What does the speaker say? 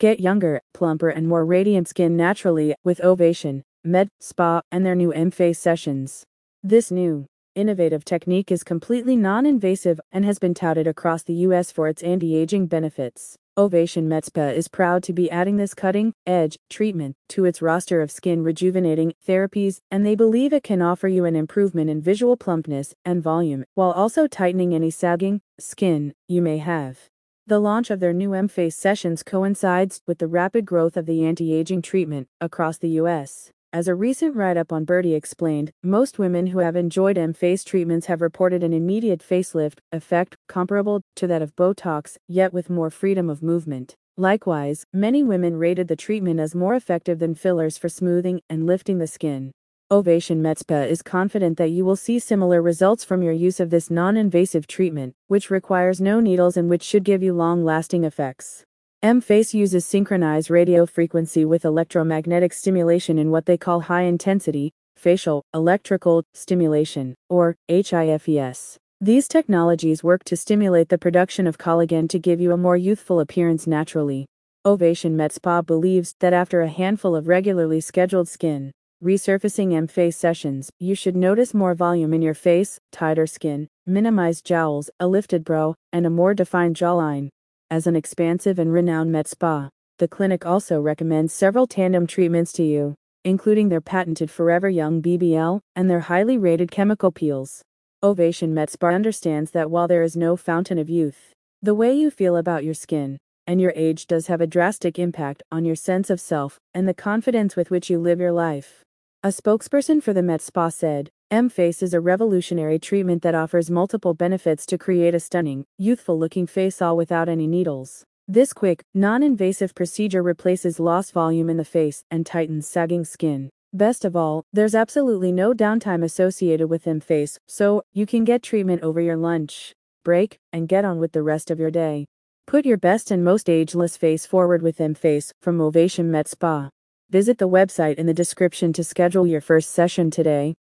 Get younger, plumper, and more radiant skin naturally with Ovation, Med, Spa, and their new EMFACE sessions. This new, innovative technique is completely non invasive and has been touted across the U.S. for its anti aging benefits. Ovation MedSpa is proud to be adding this cutting edge treatment to its roster of skin rejuvenating therapies, and they believe it can offer you an improvement in visual plumpness and volume while also tightening any sagging skin you may have. The launch of their new EMFACE sessions coincides with the rapid growth of the anti-aging treatment across the US. As a recent write-up on Byrdie explained, most women who have enjoyed EMFACE treatments have reported an immediate facelift effect comparable to that of Botox, yet with more freedom of movement. Likewise, many women rated the treatment as more effective than fillers for smoothing and lifting the skin. Ovation MedSpa is confident that you will see similar results from your use of this non-invasive treatment, which requires no needles and which should give you long-lasting effects. EMFACE uses synchronized radio frequency with electromagnetic stimulation in what they call high-intensity, facial, electrical, stimulation, or HIFES. These technologies work to stimulate the production of collagen to give you a more youthful appearance naturally. Ovation Med Spa believes that after a handful of regularly scheduled skin resurfacing EMFACE sessions, you should notice more volume in your face, tighter skin, minimized jowls, a lifted brow, and a more defined jawline. As an expansive and renowned med spa, the clinic also recommends several tandem treatments to you, including their patented Forever Young BBL and their highly rated chemical peels. Ovation Med Spa understands that while there is no fountain of youth, the way you feel about your skin and your age does have a drastic impact on your sense of self and the confidence with which you live your life. A spokesperson for the Med Spa said, EMFACE is a revolutionary treatment that offers multiple benefits to create a stunning, youthful-looking face all without any needles. This quick, non-invasive procedure replaces lost volume in the face and tightens sagging skin. Best of all, there's absolutely no downtime associated with EMFACE, so you can get treatment over your lunch break and get on with the rest of your day. Put your best and most ageless face forward with EMFACE from Ovation Med Spa. Visit the website in the description to schedule your first session today.